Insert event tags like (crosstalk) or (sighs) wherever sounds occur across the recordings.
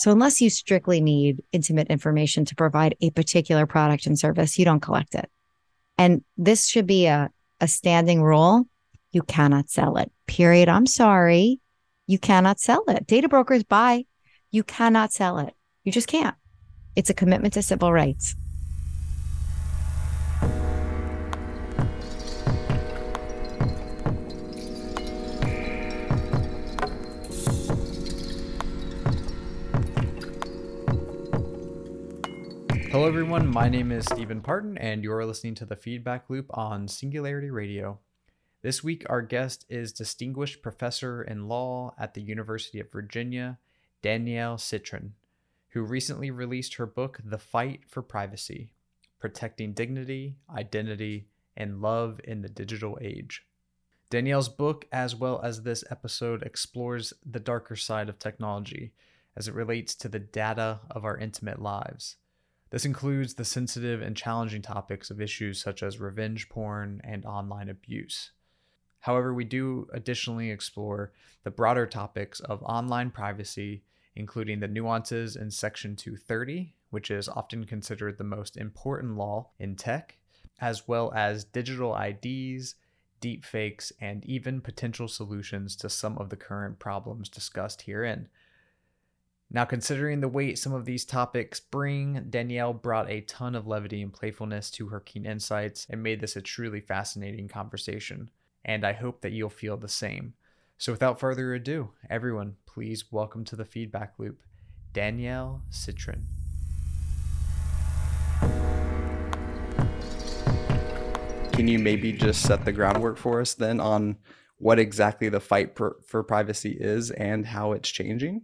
So unless you strictly need intimate information to provide a particular product and service, you don't collect it. And this should be a, a standing rule. You cannot sell it. Period. I'm sorry. You cannot sell it. Data brokers buy. You cannot sell it. You just can't. It's a commitment to civil rights. Hello, everyone. My name is Steven Parton, and you're listening to the Feedback Loop on Singularity Radio. This week, our guest is Distinguished Professor in Law at the University of Virginia, Danielle Citron, who recently released her book, The Fight for Privacy Protecting Dignity, Identity, and Love in the Digital Age. Danielle's book, as well as this episode, explores the darker side of technology as it relates to the data of our intimate lives this includes the sensitive and challenging topics of issues such as revenge porn and online abuse. However, we do additionally explore the broader topics of online privacy, including the nuances in Section 230, which is often considered the most important law in tech, as well as digital IDs, deepfakes, and even potential solutions to some of the current problems discussed herein. Now, considering the weight some of these topics bring, Danielle brought a ton of levity and playfulness to her keen insights and made this a truly fascinating conversation. And I hope that you'll feel the same. So, without further ado, everyone, please welcome to the feedback loop Danielle Citron. Can you maybe just set the groundwork for us then on what exactly the fight for, for privacy is and how it's changing?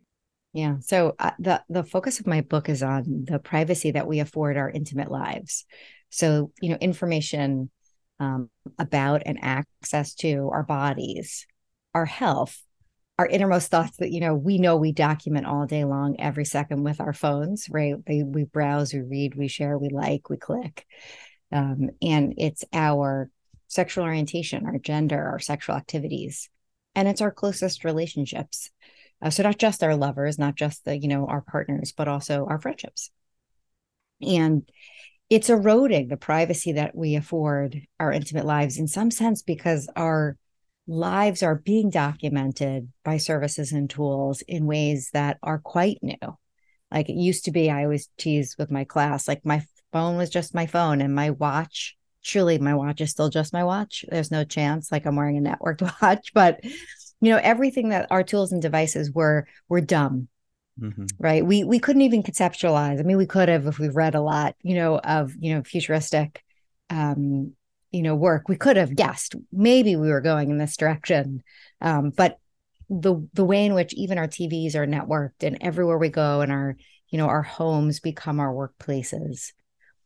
Yeah. So uh, the the focus of my book is on the privacy that we afford our intimate lives. So you know, information um, about and access to our bodies, our health, our innermost thoughts that you know we know we document all day long, every second with our phones. Right? We, we browse, we read, we share, we like, we click, um, and it's our sexual orientation, our gender, our sexual activities, and it's our closest relationships uh, so not just our lovers, not just the, you know, our partners, but also our friendships. And it's eroding the privacy that we afford our intimate lives in some sense because our lives are being documented by services and tools in ways that are quite new. Like it used to be, I always tease with my class, like my phone was just my phone and my watch, truly my watch is still just my watch. There's no chance like I'm wearing a networked (laughs) watch, but you know everything that our tools and devices were were dumb mm-hmm. right? We we couldn't even conceptualize. I mean we could have if we read a lot you know of you know futuristic um you know work. We could have guessed. Maybe we were going in this direction. Um but the the way in which even our tvs are networked and everywhere we go and our you know our homes become our workplaces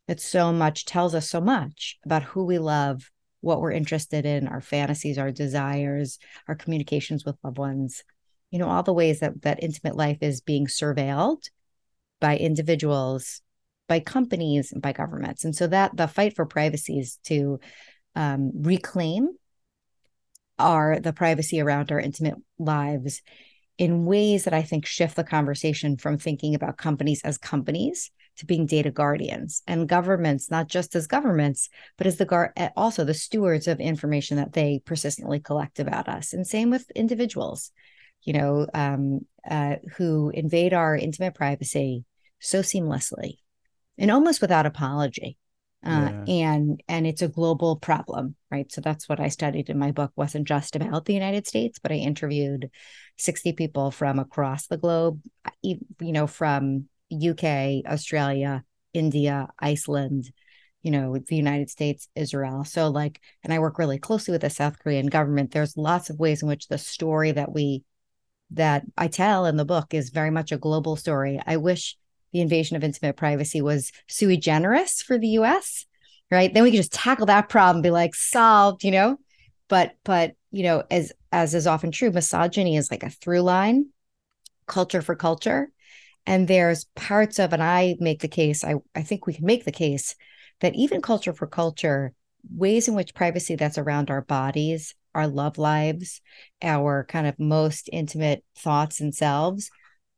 it so much tells us so much about who we love what we're interested in, our fantasies, our desires, our communications with loved ones, you know, all the ways that that intimate life is being surveilled by individuals, by companies, and by governments. And so that the fight for privacy is to um, reclaim our the privacy around our intimate lives in ways that I think shift the conversation from thinking about companies as companies to being data guardians and governments, not just as governments, but as the guard, eh, also the stewards of information that they persistently collect about us. And same with individuals, you know, um, uh, who invade our intimate privacy so seamlessly and almost without apology. Uh, yeah. and and it's a global problem right so that's what i studied in my book wasn't just about the united states but i interviewed 60 people from across the globe you know from UK, Australia, India, Iceland, you know, the United States, Israel. So, like, and I work really closely with the South Korean government. There's lots of ways in which the story that we, that I tell in the book is very much a global story. I wish the invasion of intimate privacy was sui generis for the US, right? Then we could just tackle that problem, be like, solved, you know? But, but, you know, as, as is often true, misogyny is like a through line, culture for culture and there's parts of, and I make the case, I, I think we can make the case that even culture for culture, ways in which privacy that's around our bodies, our love lives, our kind of most intimate thoughts and selves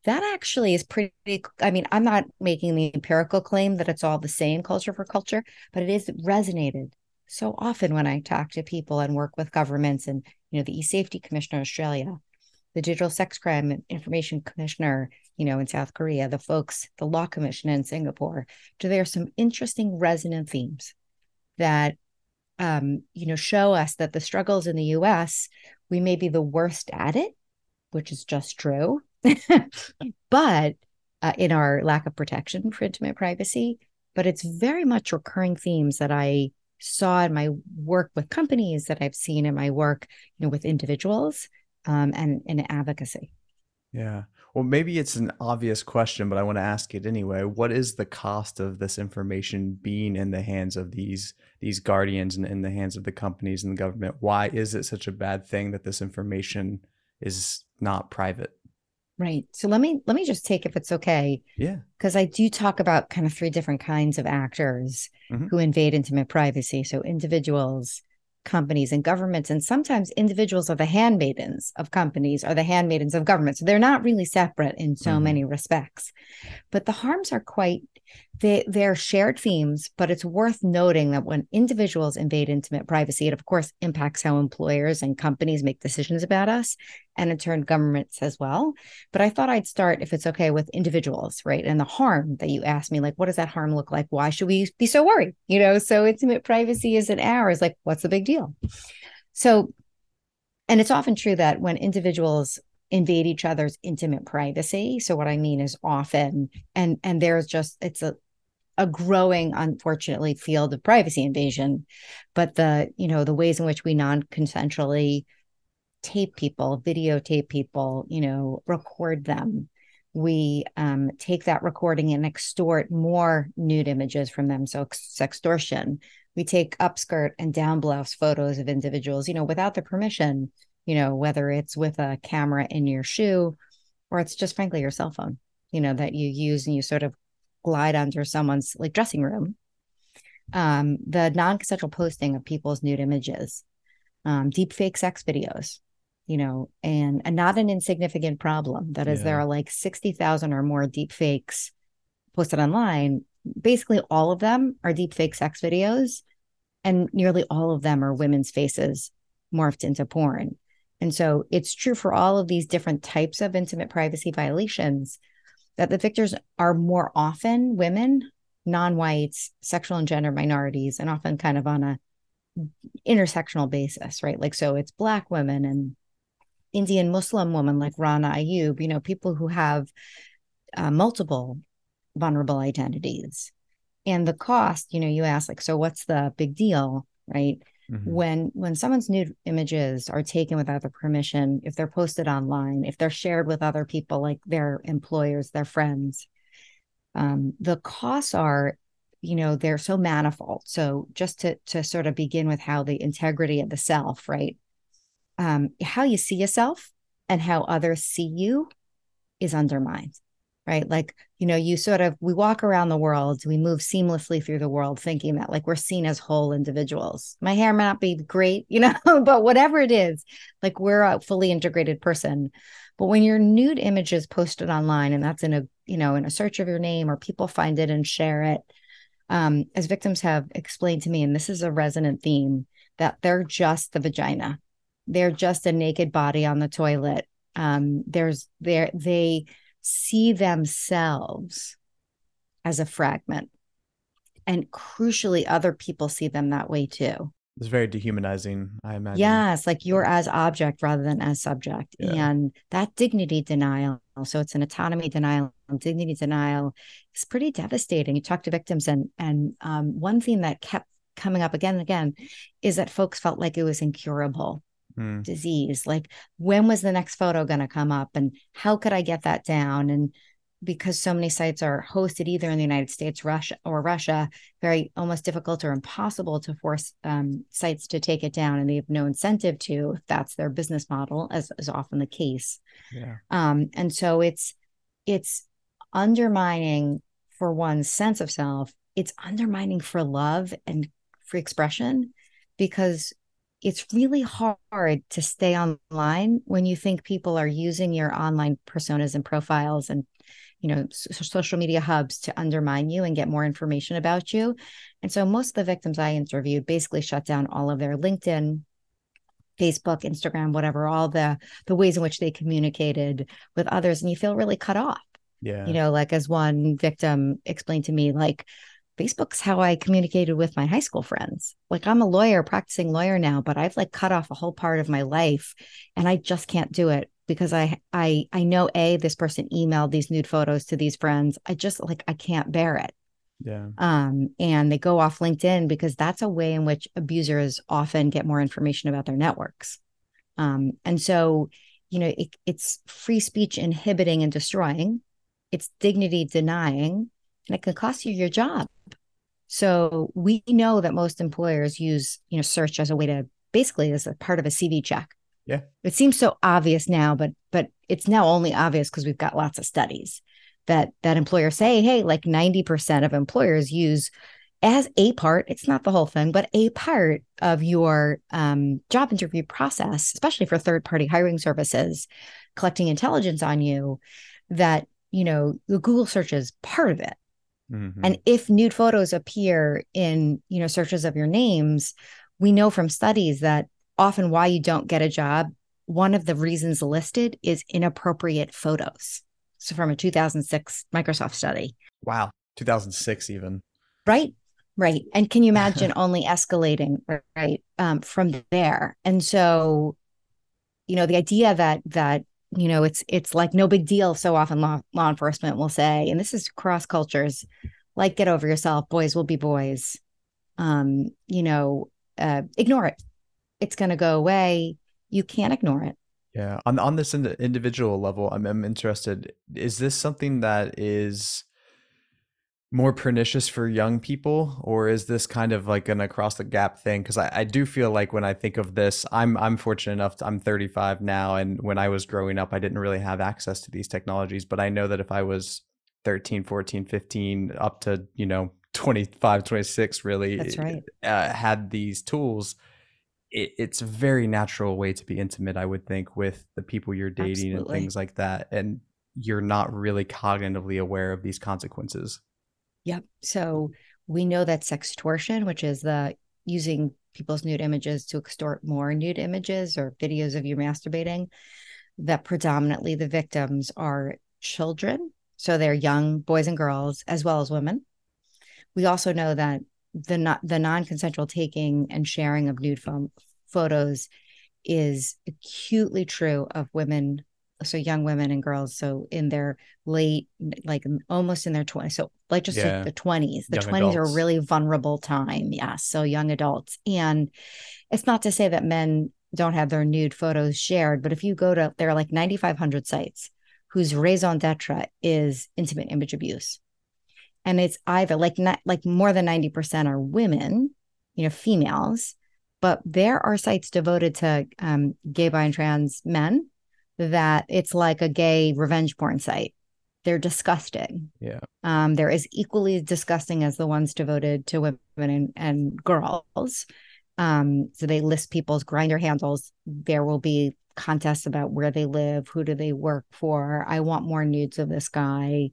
that actually is pretty i mean i'm not making the empirical claim that it's all the same culture for culture but it is resonated so often when i talk to people and work with governments and you know the e-safety commissioner australia the digital sex crime information commissioner you know in south korea the folks the law commission in singapore do there are some interesting resonant themes that um, you know show us that the struggles in the us we may be the worst at it which is just true (laughs) but uh, in our lack of protection for intimate privacy. But it's very much recurring themes that I saw in my work with companies that I've seen in my work, you know, with individuals um, and in advocacy. Yeah. Well, maybe it's an obvious question, but I want to ask it anyway. What is the cost of this information being in the hands of these these guardians and in the hands of the companies and the government? Why is it such a bad thing that this information is not private? Right. So let me let me just take if it's okay. Yeah. Because I do talk about kind of three different kinds of actors mm-hmm. who invade intimate privacy. So individuals, companies, and governments, and sometimes individuals are the handmaidens of companies or the handmaidens of governments. So they're not really separate in so mm-hmm. many respects. But the harms are quite they they're shared themes, but it's worth noting that when individuals invade intimate privacy, it of course impacts how employers and companies make decisions about us, and in turn governments as well. But I thought I'd start, if it's okay, with individuals, right? And the harm that you asked me, like, what does that harm look like? Why should we be so worried? You know, so intimate privacy isn't ours. Like, what's the big deal? So, and it's often true that when individuals invade each other's intimate privacy. So what I mean is often and and there's just it's a a growing unfortunately field of privacy invasion. But the you know the ways in which we non-consensually tape people videotape people you know record them. We um, take that recording and extort more nude images from them. So sextortion. We take upskirt and down blouse photos of individuals you know without the permission you know, whether it's with a camera in your shoe or it's just frankly your cell phone, you know, that you use and you sort of glide under someone's like dressing room. Um, the non-consensual posting of people's nude images, um, deep fake sex videos, you know, and, and not an insignificant problem. That is, yeah. there are like 60,000 or more deep fakes posted online. Basically, all of them are deep fake sex videos, and nearly all of them are women's faces morphed into porn. And so it's true for all of these different types of intimate privacy violations that the victors are more often women, non-whites, sexual and gender minorities, and often kind of on a intersectional basis, right? Like so it's black women and Indian Muslim women like Rana Ayyub, you know, people who have uh, multiple vulnerable identities. And the cost, you know, you ask like, so what's the big deal, right? Mm-hmm. When when someone's nude images are taken without their permission, if they're posted online, if they're shared with other people like their employers, their friends, um, the costs are, you know, they're so manifold. So just to to sort of begin with how the integrity of the self, right? Um, how you see yourself and how others see you is undermined right? Like, you know, you sort of, we walk around the world, we move seamlessly through the world thinking that like we're seen as whole individuals. My hair may not be great, (laughs) you know, but whatever it is, like we're a fully integrated person. But when your nude image is posted online and that's in a, you know, in a search of your name or people find it and share it, um, as victims have explained to me, and this is a resonant theme, that they're just the vagina. They're just a naked body on the toilet. Um, there's there they see themselves as a fragment. And crucially, other people see them that way too. It's very dehumanizing, I imagine. Yes, like you're as object rather than as subject. Yeah. And that dignity denial, so it's an autonomy denial, dignity denial is pretty devastating. You talk to victims, and and um, one theme that kept coming up again and again is that folks felt like it was incurable mm. disease like when was the next photo going to come up and how could i get that down and because so many sites are hosted either in the united states russia or russia very almost difficult or impossible to force um, sites to take it down and they have no incentive to if that's their business model as is often the case yeah. um, and so it's it's undermining for one's sense of self it's undermining for love and free expression because it's really hard to stay online when you think people are using your online personas and profiles and you know social media hubs to undermine you and get more information about you. And so most of the victims i interviewed basically shut down all of their linkedin facebook instagram whatever all the the ways in which they communicated with others and you feel really cut off. Yeah. you know like as one victim explained to me like Facebook's how I communicated with my high school friends. Like I'm a lawyer, practicing lawyer now, but I've like cut off a whole part of my life and I just can't do it because I I I know a this person emailed these nude photos to these friends. I just like I can't bear it. Yeah. Um and they go off LinkedIn because that's a way in which abusers often get more information about their networks. Um and so you know it, it's free speech inhibiting and destroying. It's dignity denying and it can cost you your job. So we know that most employers use, you know, search as a way to basically as a part of a CV check. Yeah. It seems so obvious now, but but it's now only obvious because we've got lots of studies that that employers say, hey, like 90% of employers use as a part, it's not the whole thing, but a part of your um, job interview process, especially for third party hiring services, collecting intelligence on you, that, you know, the Google search is part of it. Mm-hmm. And if nude photos appear in, you know, searches of your names, we know from studies that often why you don't get a job, one of the reasons listed is inappropriate photos. So from a 2006 Microsoft study. Wow, 2006 even. Right. Right. And can you imagine (laughs) only escalating right um, from there? And so, you know, the idea that that you know it's it's like no big deal so often law law enforcement will say and this is cross cultures like get over yourself boys will be boys. Um you know uh, ignore it. It's going to go away. You can't ignore it. Yeah on on this individual level I'm, I'm interested. Is this something that is more pernicious for young people or is this kind of like an across the gap thing? Because I, I do feel like when i think of this i'm i'm fortunate enough to, i'm 35 now and when i was growing up i didn't really have access to these technologies but i know that if i was 13 14 15 up to you know 25 26 really that's right. uh, had these tools it, it's a very natural way to be intimate i would think with the people you're dating Absolutely. and things like that and you're not really cognitively aware of these consequences Yep. So we know that sextortion, which is the using people's nude images to extort more nude images or videos of you masturbating, that predominantly the victims are children. So they're young boys and girls as well as women. We also know that the not the non-consensual taking and sharing of nude photos is acutely true of women so young women and girls so in their late like almost in their 20s so like just yeah. like the 20s the young 20s adults. are a really vulnerable time yes so young adults and it's not to say that men don't have their nude photos shared but if you go to there are like 9500 sites whose raison d'etre is intimate image abuse and it's either like not like more than 90% are women you know females but there are sites devoted to um, gay bi and trans men that it's like a gay revenge porn site. They're disgusting. Yeah. Um, they're as equally disgusting as the ones devoted to women and, and girls. Um, so they list people's Grindr handles. There will be contests about where they live, who do they work for. I want more nudes of this guy.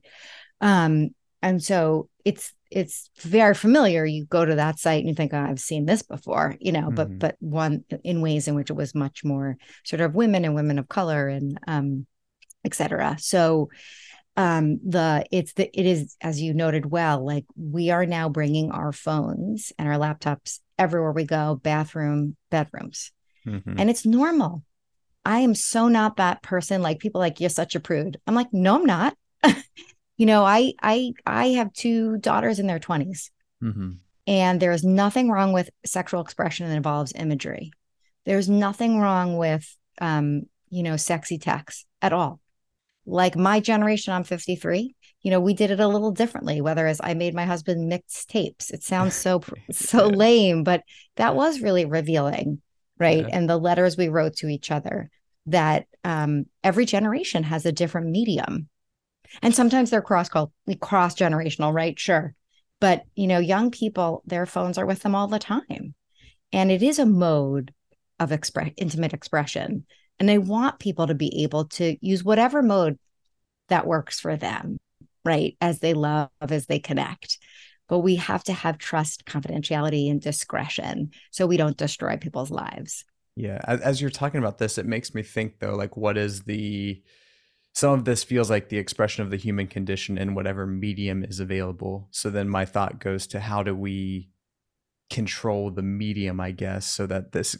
Um, and so it's it's very familiar. You go to that site and you think oh, i've seen this before you know mm-hmm. but but one in ways in which it was much more sort of women and women of color and um etc so um the it's the it is as you noted well like we are now bringing our phones and our laptops everywhere we go bathroom bedrooms. Mm-hmm. and it's normal. I am so not that person like people like you're such a prude. I'm like no i'm not (laughs) you know i i i have two daughters in their 20s mm-hmm. and there is nothing wrong with sexual expression that involves imagery. There's nothing wrong with um you know sexy text at all. Like my generation i'm 53 you know we did it a little differently whether as i made my husband mix tapes. It sounds so (laughs) so lame but that was really revealing right? Yeah. and the letters we wrote to each other that um, every generation has a different medium and sometimes they're cross cross generational, right? Sure. But, you know, young people, their phones are with them all the time. And it is a mode of express intimate expression and they want people to be able to use whatever mode that works for them right as they love as they connect but we have to have trust confidentiality and discretion so we don't destroy people's lives yeah as you're talking about this it makes me think though like what is the some of this feels like the expression of the human condition in whatever medium is available. So then my thought goes to how do we control the medium i guess so that this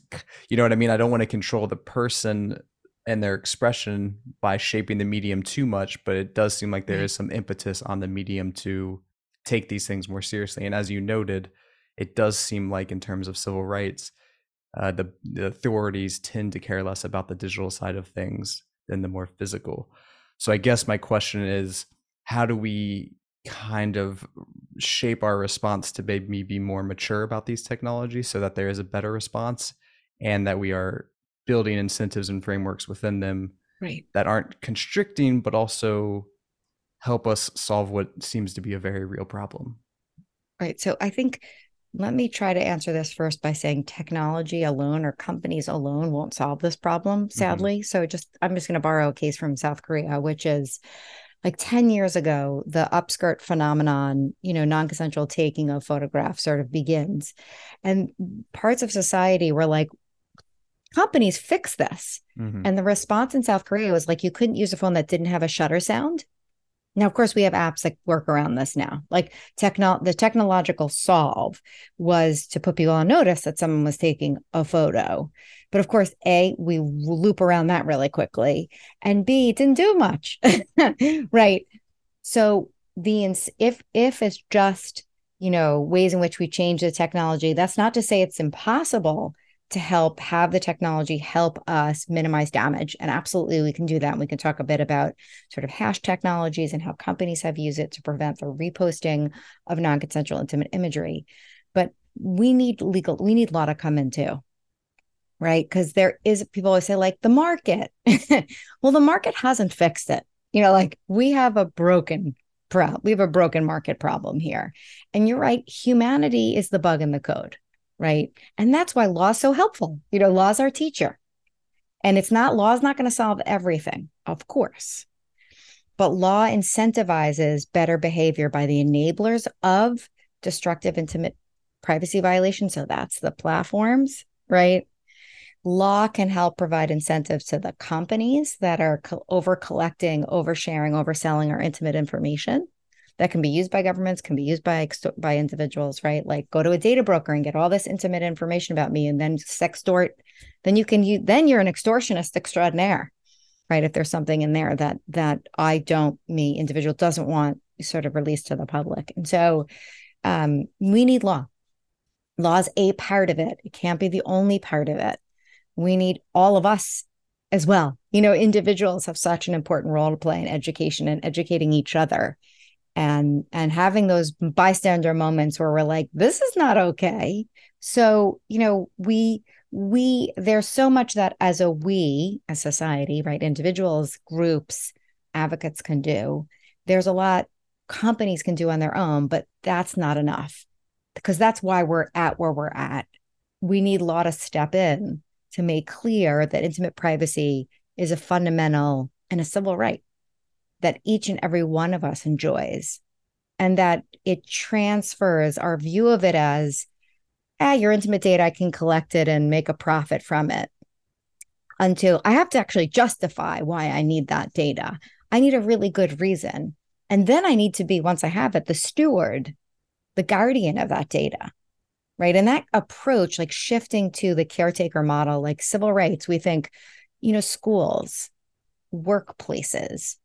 you know what i mean? I don't want to control the person and their expression by shaping the medium too much but it does seem like there is some impetus on the medium to take these things more seriously. And as you noted it does seem like in terms of civil rights uh, the, the authorities tend to care less about the digital side of things than the more physical. So i guess my question is how do we kind of shape our response to maybe be more mature about these technologies so that there is a better response and that we are building incentives and frameworks within them right. that aren't constricting but also help us solve what seems to be a very real problem? Right. So i think let me try to answer this first by saying technology alone or companies alone won't solve this problem mm-hmm. sadly mm-hmm. so just i'm just going to borrow a case from south korea which is like 10 years ago, the upskirt phenomenon, you know, non consensual taking of photographs sort of begins. And parts of society were like, companies fix this. Mm-hmm. And the response in South Korea was like, you couldn't use a phone that didn't have a shutter sound. Now, of course, we have apps that work around this now. Like techno the technological solve was to put people on notice that someone was taking a photo. But of course, A, we loop around that really quickly. And B, it didn't do much. (laughs) right. So the if if it's just, you know, ways in which we change the technology, that's not to say it's impossible to help have the technology help us minimize damage. And absolutely, we can do that. And we can talk a bit about sort of hash technologies and how companies have used it to prevent the reposting of non consensual intimate imagery. But we need legal, we need law to come in too. Right. Because there is, people always say, like, the market. (laughs) well, the market hasn't fixed it. You know, like we have a broken pro- we have a broken market problem here. And you're right, humanity is the bug in the code right? And that's why law is so helpful. You know, law's our teacher. And it's not law is not going to solve everything, of course. But law incentivizes better behavior by the enablers of destructive intimate privacy violations. So that's the platforms, right? Law can help provide incentives to the companies that are co- over collecting, oversharing, overselling our intimate information that can be used by governments, can be used by by individuals, right? Like go to a data broker and get all this intimate information about me, and then sextort. Then you can you then you're an extortionist extraordinaire, right? If there's something in there that that I don't, me individual doesn't want sort of released to the public, and so um, we need law. Law is a part of it. It can't be the only part of it. We need all of us as well. You know, individuals have such an important role to play in education and educating each other and and having those bystander moments where we're like this is not okay. So you know we we there's so much that as a we as society right individuals groups advocates can do. There's a lot companies can do on their own but that's not enough because that's why we're at where we're at. We need law to step in to make clear that intimate privacy is a fundamental and a civil right that each and every one of us enjoys and that it transfers our view of it as ah your intimate data i can collect it and make a profit from it until i have to actually justify why i need that data. I need a really good reason. And then i need to be once i have it the steward the guardian of that data right? And that approach like shifting to the caretaker model like civil rights we think you know schools workplaces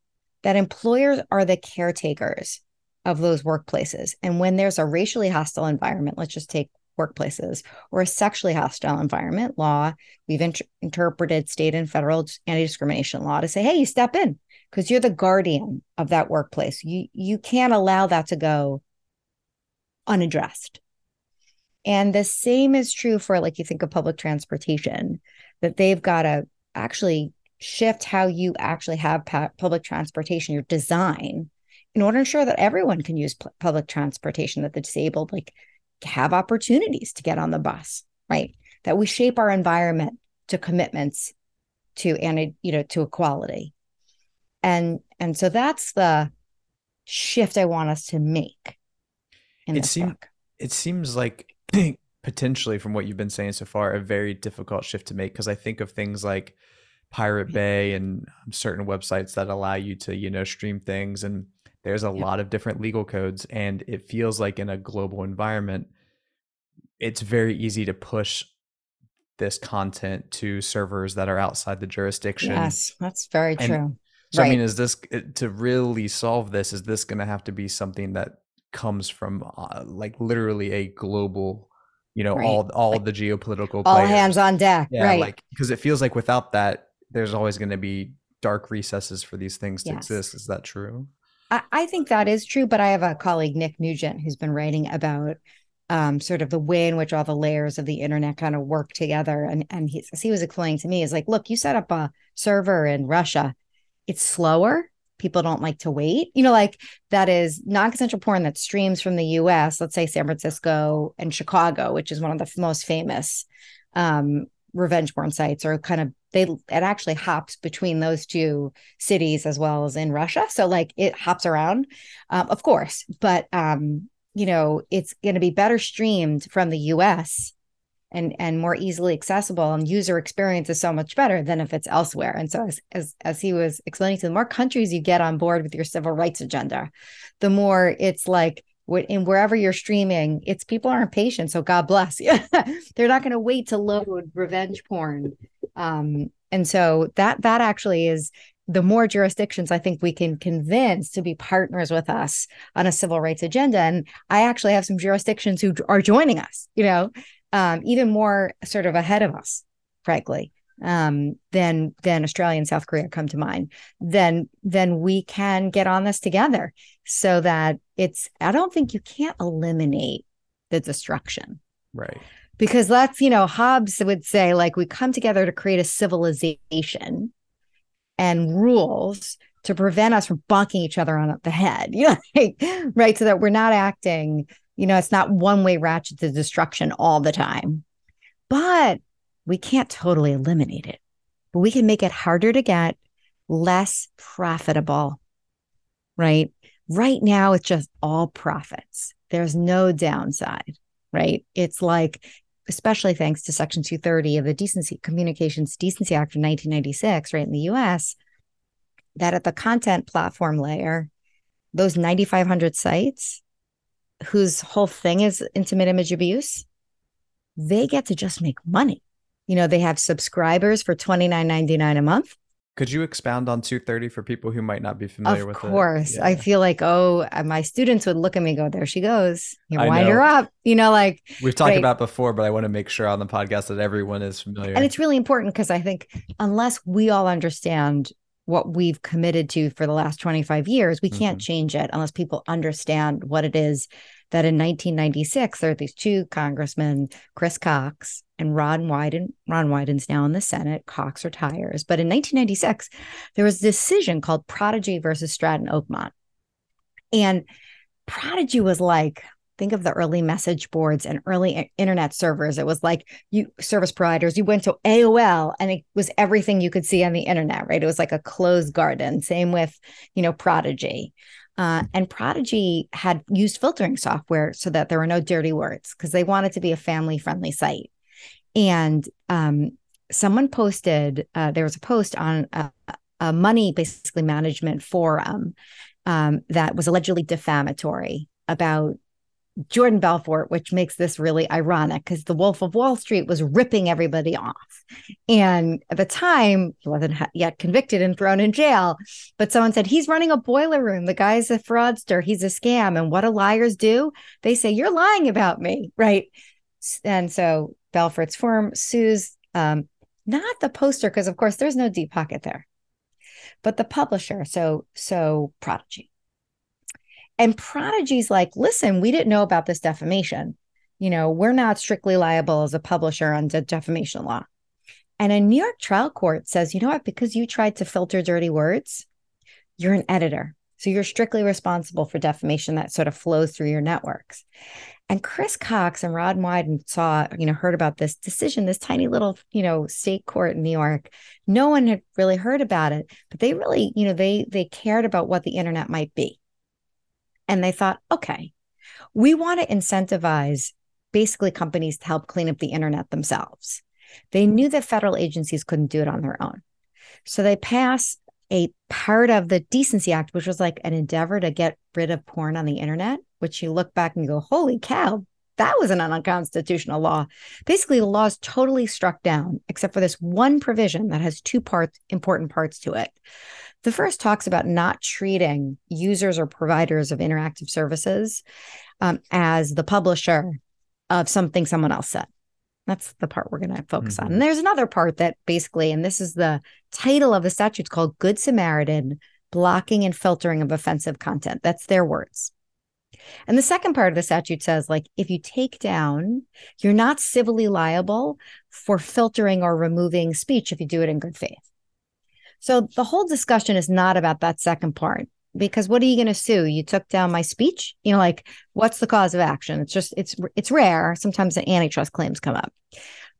that employers are the caretakers of those workplaces. And when there's a racially hostile environment, let's just take workplaces or a sexually hostile environment law, we've inter- interpreted state and federal anti-discrimination law to say, hey, you step in because you're the guardian of that workplace. You you can't allow that to go unaddressed. And the same is true for like you think of public transportation, that they've got to actually shift how you actually have pa- public transportation, your design, in order to ensure that everyone can use p- public transportation, that the disabled like have opportunities to get on the bus, right? That we shape our environment to commitments to and you know to equality and and so that's the shift i want us to make it seems it seems like (clears throat) potentially from what you've been saying so far a very difficult shift to make because i think of things like pirate bay and certain websites that allow you to you know stream things and there's a lot of different legal codes and it feels like in a global environment it's very easy to push this content to servers that are outside the jurisdiction. Yes, that's very and true. So right. I mean, is this to really solve this? Is this going to have to be something that comes from uh, like literally a global, you know, right. all all like, the geopolitical all players. hands on deck, yeah, right? Like because it feels like without that, there's always going to be dark recesses for these things to yes. exist. Is that true? I, I think that is true, but I have a colleague, Nick Nugent, who's been writing about um, sort of the way in which all the layers of the internet kind of work together. And and he, he was explaining to me is like, look, you set up a server in Russia, it's slower. People don't like to wait. You know, like that is non-consensual porn that streams from the U.S. Let's say San Francisco and Chicago, which is one of the most famous um, revenge porn sites, are kind of they it actually hops between those two cities as well as in Russia. So like it hops around, um, of course, but um, you know it's going to be better streamed from the us and and more easily accessible and user experience is so much better than if it's elsewhere and so as as, as he was explaining to the more countries you get on board with your civil rights agenda the more it's like in wherever you're streaming it's people aren't patient so god bless. You (laughs) they're not going to wait to load revenge porn. Um and so that that actually is the more jurisdictions I think we can convince to be partners with us on a civil rights agenda. And I actually have some jurisdictions who are joining us, you know, um, even more sort of ahead of us, frankly, um, than than Australia and South Korea come to mind. Then then we can get on this together so that it's. I don't think you can't eliminate the destruction, right? Because that's you know Hobbes would say like we come together to create a civilization and rules to prevent us from bonking each other on the head, (laughs) you know, like, right? So that we're not acting, you know, it's not one way ratchet to destruction all the time. But we can't totally eliminate it, but we can make it harder to get, less profitable, right? Right now, it's just all profits. There's no downside, right? It's like especially thanks to Section 230 of the Decency Communications Decency Act of 1996, right in the US, that at the content platform layer, those 9,500 sites whose whole thing is intimate image abuse, they get to just make money. You know, they have subscribers for $29.99 a month. Could you expound on 230 for people who might not be familiar of with it? Of course. Yeah. I feel like, oh, uh, my students would look at me go, there she goes. You wind her up. You know, like we've talked right. about before, but I want to make sure on the podcast that everyone is familiar. And it's really important because I think unless we all understand what we've committed to for the last 25 years, we can't mm-hmm. change it unless people understand what it is that in 1996 there are these two congressmen, Chris Cox and Ron Wyden. Ron Wyden's now in the Senate. Cox retires, but in 1996 there was a decision called Prodigy versus Stratton Oakmont, and Prodigy was like think of the early message boards and early internet servers. It was like you service providers, you went to AOL and it was everything you could see on the internet, right? It was like a closed garden. Same with, you know, Prodigy. Uh, and Prodigy had used filtering software so that there were no dirty words because they wanted to be a family friendly site. And um, someone posted, uh, there was a post on a, a money basically management forum um, that was allegedly defamatory about Jordan Belfort, which makes this really ironic because the Wolf of Wall Street was ripping everybody off. And at the time, he wasn't yet convicted and thrown in jail. But someone said, he's running a boiler room. The guy's a fraudster. He's a scam. And what do liars do? They say, you're lying about me. Right. And so Belfort's firm sues um, not the poster, because of course there's no deep pocket there, but the publisher. So, so Prodigy. And Prodigy's like, listen, we didn't know about this defamation. You know, we're not strictly liable as a publisher under defamation law. And a New York trial court says, you know what? Because you tried to filter dirty words, you're an editor. So you're strictly responsible for defamation that sort of flows through your networks. And Chris Cox and Ron Wyden saw, you know, heard about this decision, this tiny little, you know, state court in New York. No one had really heard about it, but they really, you know, they they cared about what the internet might be. And they thought, okay, we want to incentivize basically companies to help clean up the internet themselves. They knew that federal agencies couldn't do it on their own. So they passed a part of the Decency Act, which was like an endeavor to get rid of porn on the internet, which you look back and go, holy cow, that was an unconstitutional law. Basically, the law is totally struck down, except for this one provision that has two parts, important parts to it. The first talks about not treating users or providers of interactive services um, as the publisher of something someone else said. That's the part we're going to focus mm-hmm. on. And there's another part that basically, and this is the title of the statute, it's called Good Samaritan Blocking and Filtering of Offensive Content. That's their words. And the second part of the statute says, like, if you take down, you're not civilly liable for filtering or removing speech if you do it in good faith. So the whole discussion is not about that second part because what are you going to sue? You took down my speech? You know like what's the cause of action? It's just it's it's rare. Sometimes the antitrust claims come up.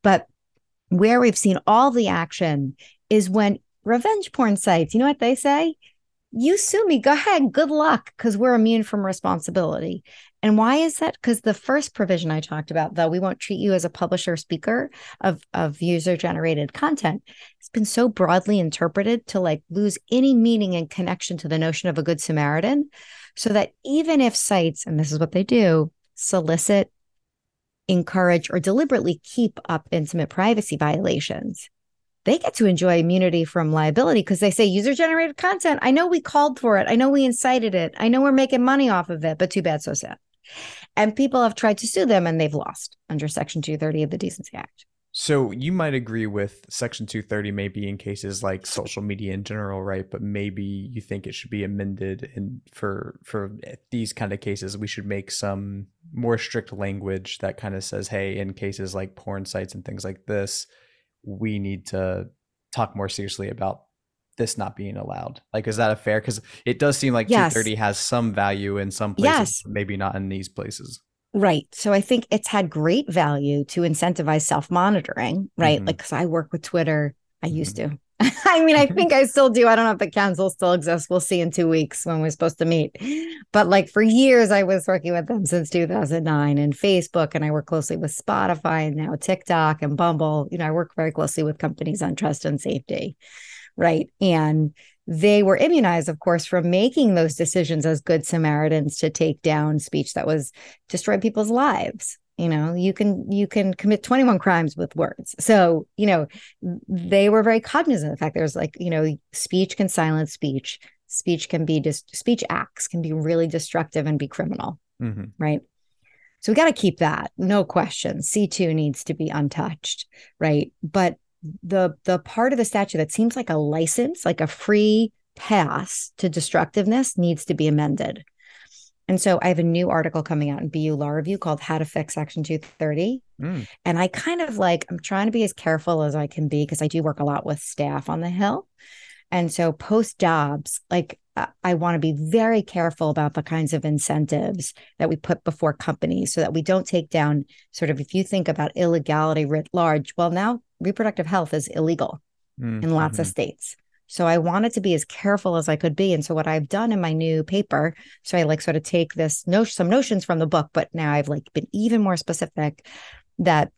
But where we've seen all the action is when revenge porn sites you know what they say you sue me go ahead good luck because we're immune from responsibility and why is that? Because the first provision I talked about, though, we won't treat you as a publisher speaker of, of user generated content, it's been so broadly interpreted to like lose any meaning and connection to the notion of a good Samaritan. So that even if sites, and this is what they do, solicit, encourage, or deliberately keep up intimate privacy violations, they get to enjoy immunity from liability because they say user generated content. I know we called for it. I know we incited it. I know we're making money off of it, but too bad, so sad. And people have tried to sue them and they've lost under Section 230 of the Decency Act. So you might agree with Section 230 maybe in cases like social media in general, right? But maybe you think it should be amended and for for these kind of cases we should make some more strict language that kind of says, hey, in cases like porn sites and things like this, we need to talk more seriously about this not being allowed? Like, is that a fair? Because it does seem like yes. 230 has some value in some places, yes. maybe not in these places. Right. So I think it's had great value to incentivize self monitoring, right? Mm-hmm. Like, because I work with Twitter, I used mm-hmm. to. (laughs) I mean, I (laughs) think I still do. I don't know if the council still exists. We'll see in two weeks when we're supposed to meet. But like for years, I was working with them since 2009 and Facebook, and I work closely with Spotify and now TikTok and Bumble. You know, I work very closely with companies on trust and safety right? And they were immunized, of course, from making those decisions as good Samaritans to take down speech that was destroying people's lives. You know, you can you can commit 21 crimes with words. So, you know, they were very cognizant of the fact there's like, you know, speech can silence speech. Speech can be just speech acts can be really destructive and be criminal. Mm-hmm. Right. So we got to keep that, no question. C2 needs to be untouched, right? But the the part of the statute that seems like a license, like a free pass to destructiveness needs to be amended. And so I have a new article coming out in BU Law Review called How to Fix Section 230. Mm. And I kind of like, I'm trying to be as careful as I can be because I do work a lot with staff on the Hill. And so post Dobbs, like I want to be very careful about the kinds of incentives that we put before companies so that we don't take down sort of if you think about illegality writ large, well, now reproductive health is illegal mm-hmm. in lots of mm-hmm. states. So I wanted to be as careful as I could be. And so what I've done in my new paper, so I like sort of take this no some notions from the book, but now I've like been even more specific that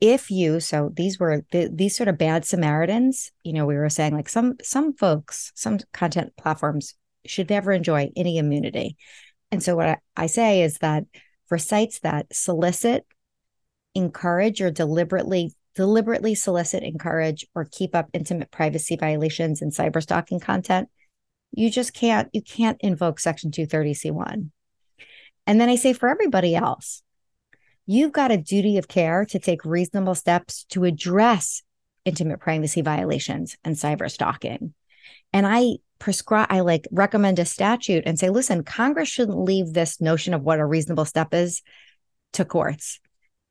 if you so these were the, these sort of bad samaritans you know we were saying like some some folks some content platforms should never enjoy any immunity and so what I, I say is that for sites that solicit encourage or deliberately deliberately solicit encourage or keep up intimate privacy violations and cyber stalking content you just can't you can't invoke section 230c1 and then i say for everybody else you've got a duty of care to take reasonable steps to address intimate privacy violations and cyber stalking. And I prescribe, I like recommend a statute and say, listen, Congress shouldn't leave this notion of what a reasonable step is to courts.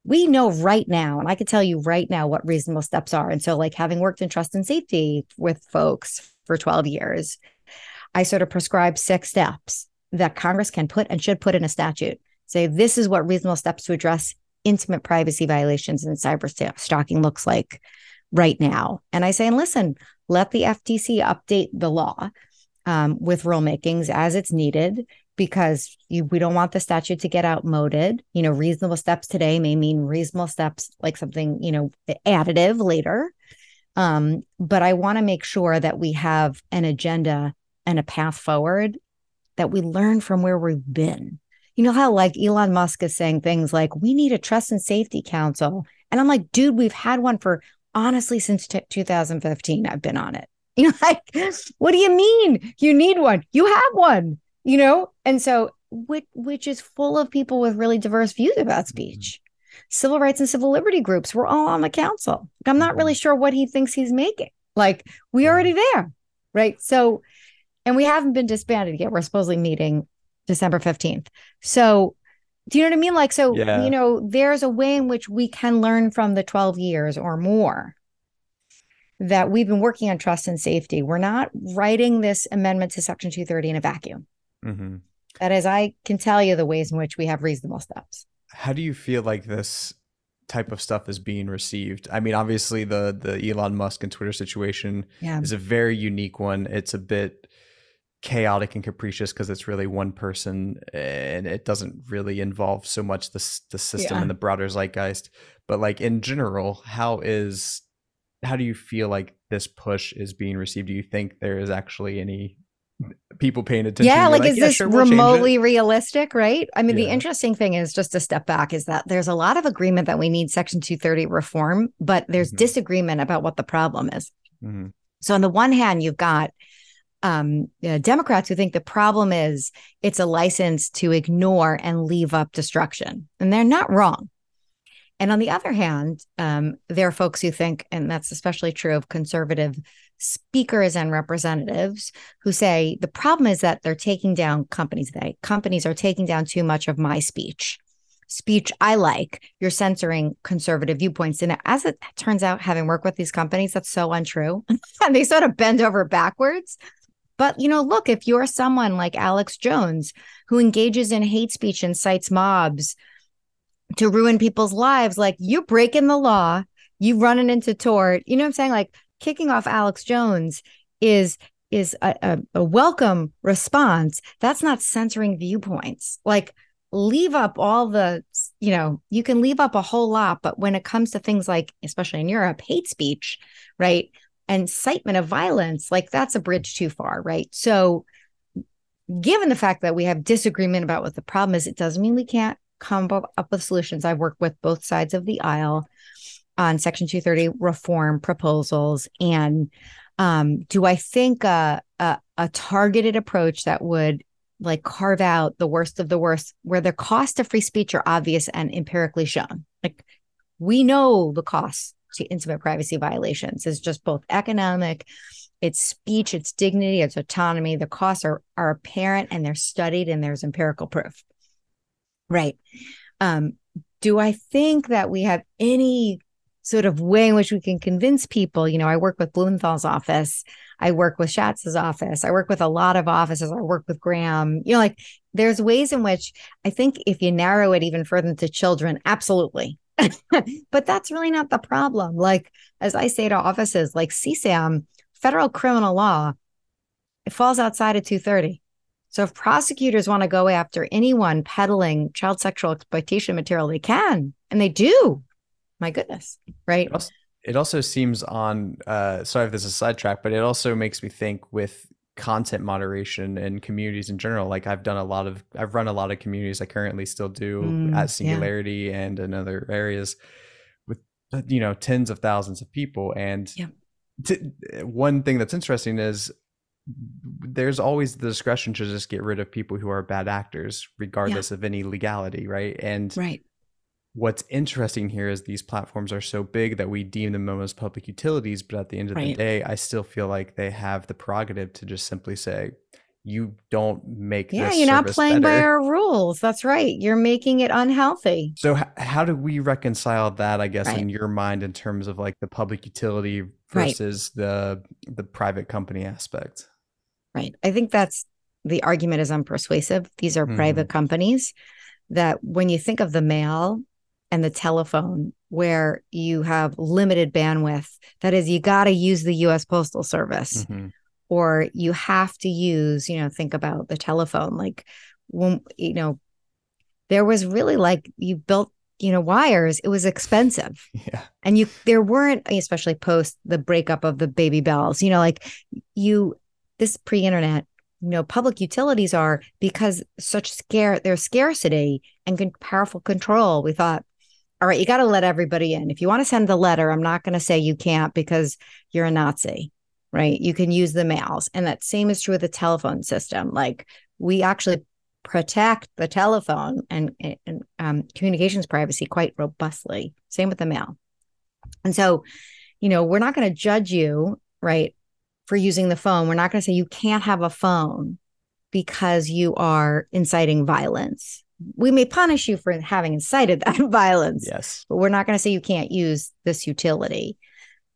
We know right now, and I can tell you right now what reasonable steps are. And so, like having worked in trust and safety with folks for 12 years, I sort of prescribe six steps that Congress can put and should put in a statute. Say, this is what reasonable steps to address intimate privacy violations in cyber stalking looks like right now. And I say, and listen, let the FTC update the law um, with rulemakings as it's needed because you, we don't want the statute to get outmoded. You know, reasonable steps today may mean reasonable steps like something, you know, additive later. Um, but I want to make sure that we have an agenda and a path forward that we learn from where we've been. You know how like Elon Musk is saying things like, we need a trust and safety council. And I'm like, dude, we've had one for honestly since t- 2015. I've been on it. (laughs) You know, like, what do you mean you need one? You have one, you know? And so, which, which is full of people with really diverse views about mm-hmm. speech. Civil rights and civil liberty groups were all on the council. I'm not really mm-hmm. sure what he thinks he's making. Like, we already there. Right. So, and we haven't been disbanded yet. We're supposedly meeting December 15th. So, do you know what I mean? Like, so, yeah. you know, there's a way in which we can learn from the 12 years or more that we've been working on trust and safety. We're not writing this amendment to Section 230 in a vacuum. Mm-hmm. That is, I can tell you the ways in which we have reasonable steps. How do you feel like this type of stuff is being received? I mean, obviously, the the Elon Musk and Twitter situation yeah. is a very unique one. It's a bit chaotic and capricious because it's really one person and it doesn't really involve so much the, the system yeah. and the broader zeitgeist but like in general how is how do you feel like this push is being received do you think there is actually any people paying attention yeah like, like, is yeah, this sure, we'll remotely realistic right i mean yeah. the interesting thing is just to step back is that there's a lot of agreement that we need section 230 reform but there's mm-hmm. disagreement about what the problem is mm-hmm. so on the one hand you've got um, Democrats who think the problem is it's a license to ignore and leave up destruction. And they're not wrong. And on the other hand, um, there are folks who think, and that's especially true of conservative speakers and representatives, who say the problem is that they're taking down companies. They companies are taking down too much of my speech. Speech I like, you're censoring conservative viewpoints. And as it turns out, having worked with these companies, that's so untrue. (laughs) and they sort of bend over backwards but, you know, look, if you're someone like Alex Jones who engages in hate speech and cites mobs to ruin people's lives, like you're breaking the law, you running into tort. You know what I'm saying? Like kicking off Alex Jones is is a, a, a welcome response. That's not censoring viewpoints. Like leave up all the, you know, you can leave up a whole lot, but when it comes to things like, especially in Europe, hate speech, right? incitement of violence, like that's a bridge too far, right? So, given the fact that we have disagreement about what the problem is, it doesn't mean we can't come up with solutions. I've worked with both sides of the aisle on Section 230 reform proposals. And um, do I think a, a, a targeted approach that would like carve out the worst of the worst, where the cost of free speech are obvious and empirically shown? Like we know the costs to intimate privacy violations is just both economic, it's speech, it's dignity, it's autonomy. The costs are are apparent and they're studied and there's empirical proof. Right. Um, do I think that we have any sort of way in which we can convince people? You know, I work with Blumenthal's office, I work with Schatz's office, I work with a lot of offices, I work with Graham. You know, like there's ways in which I think if you narrow it even further to children, absolutely. (laughs) but that's really not the problem. Like, as I say to offices like CSAM, federal criminal law, it falls outside of 230. So if prosecutors want to go after anyone peddling child sexual exploitation material, they can, and they do. My goodness, right? It also, it also seems on. Uh, sorry if this is a sidetrack, but it also makes me think with content moderation and communities in general like i've done a lot of i've run a lot of communities i currently still do mm, at singularity yeah. and in other areas with you know tens of thousands of people and yeah. t- one thing that's interesting is there's always the discretion to just get rid of people who are bad actors regardless yeah. of any legality right and right what's interesting here is these platforms are so big that we deem them as public utilities but at the end of right. the day i still feel like they have the prerogative to just simply say you don't make yeah you're not playing better. by our rules that's right you're making it unhealthy so h- how do we reconcile that i guess right. in your mind in terms of like the public utility versus right. the the private company aspect Right. I think that's the argument is unpersuasive. These are mm-hmm. private companies that when you think of the mail and the telephone, where you have limited bandwidth, that is, you got to use the US Postal Service. Mm-hmm. Or you have to use, you know, think about the telephone. Like when, you know, there was really like you built you know wires it was expensive (laughs) yeah and you there weren't especially post the breakup of the baby bells you know like you this pre-internet you know public utilities are because such scare there's scarcity and con- powerful control we thought all right you got to let everybody in. If you want to send the letter i'm not going to say you can't because you're a nazi right? You can use the mails. And that same is true with the telephone system. Like we actually protect the telephone and, and um, communications privacy quite robustly. Same with the mail. And so you know we're not going to judge you right for using the phone. We're not going to say you can't have a phone because you are inciting violence. We may punish you for having incited that (laughs) violence. Yes. But we're not going to say you can't use this utility.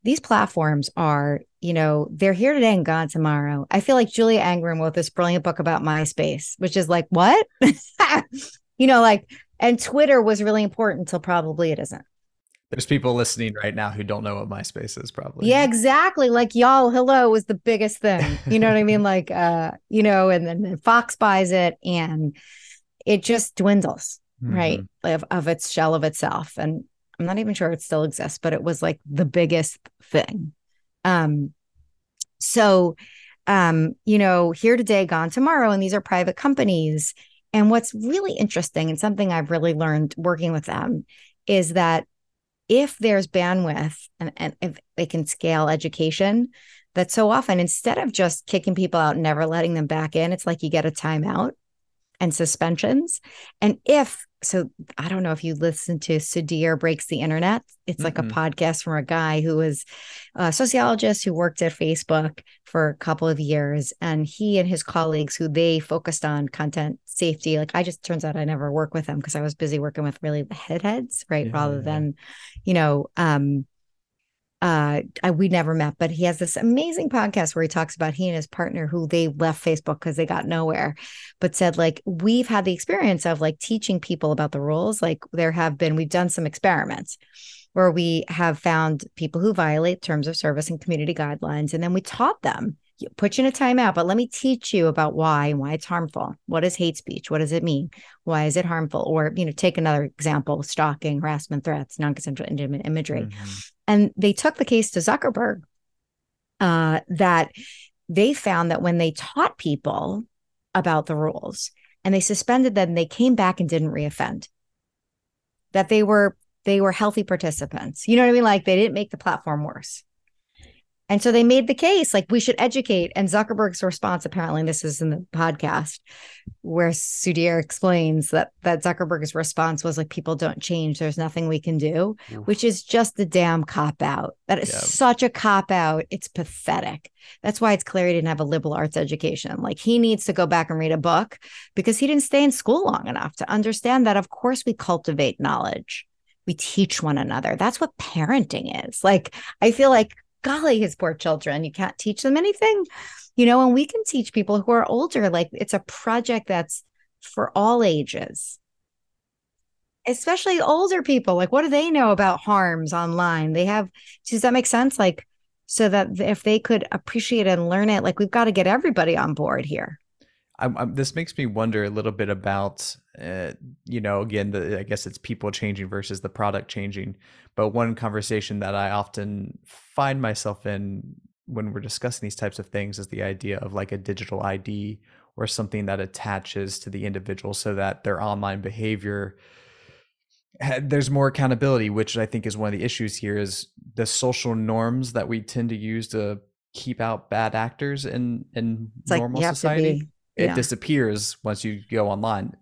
These platforms are, you know, they're here today and gone tomorrow. I feel like Julia Angwin wrote this brilliant book about MySpace, which is like, what? (laughs) you know, like, and Twitter was really important until probably it isn't. There's people listening right now who don't know what MySpace is, probably. Yeah, exactly. Like y'all, hello was the biggest thing. You know what I mean? (laughs) Like, uh, you know, and then Fox buys it, and it just dwindles, mm-hmm. right, of, of its shell of itself. And I'm not even sure it still exists, but it was like the biggest thing. Um, so, um, you know, here today, gone tomorrow, and these are private companies. And what's really interesting and something I've really learned working with them is that if there's bandwidth and, and if they can scale education, that so often instead of just kicking people out and never letting them back in, it's like you get a timeout and suspensions. And if so, I don't know if you listen to Sudhir Breaks the Internet. It's like mm-hmm. a podcast from a guy who was a sociologist who worked at Facebook for a couple of years. And he and his colleagues, who they focused on content safety, like I just turns out I never work with them because I was busy working with really the head heads, right? Yeah, Rather than, you know, um, uh I, we never met but he has this amazing podcast where he talks about he and his partner who they left facebook because they got nowhere but said like we've had the experience of like teaching people about the rules like there have been we've done some experiments where we have found people who violate terms of service and community guidelines and then we taught them put you in a timeout, but let me teach you about why and why it's harmful. What is hate speech? What does it mean? Why is it harmful? Or, you know, take another example stalking, harassment, threats, non consensual intimate imagery. Mm-hmm. And they took the case to Zuckerberg uh, that they found that when they taught people about the rules and they suspended them, they came back and didn't reoffend. That they were they were healthy participants. You know what I mean? Like they didn't make the platform worse. And so they made the case like we should educate. And Zuckerberg's response, apparently, this is in the podcast where Sudhir explains that that Zuckerberg's response was like, people don't change. There's nothing we can do, which is just a damn cop out. That is such a cop out. It's pathetic. That's why it's clear he didn't have a liberal arts education. Like he needs to go back and read a book because he didn't stay in school long enough to understand that, of course, we cultivate knowledge we teach one another. That's what parenting is. Like, I feel like golly, his poor children, you can't teach them anything, you know, and we can teach people who are older. Like it's a project that's for all ages, especially older people. Like, what do they know about harms online? They have, does that make sense? Like, so that if they could appreciate and learn it, like we've got to get everybody on board here. I'm, I'm, this makes me wonder a little bit about, uh, you know, again, the, I guess it's people changing versus the product changing. But one conversation that I often find myself in when we're discussing these types of things is the idea of like a digital ID or something that attaches to the individual so that their online behavior there's more accountability which i think is one of the issues here is the social norms that we tend to use to keep out bad actors in in it's normal like society it yeah. disappears once you go online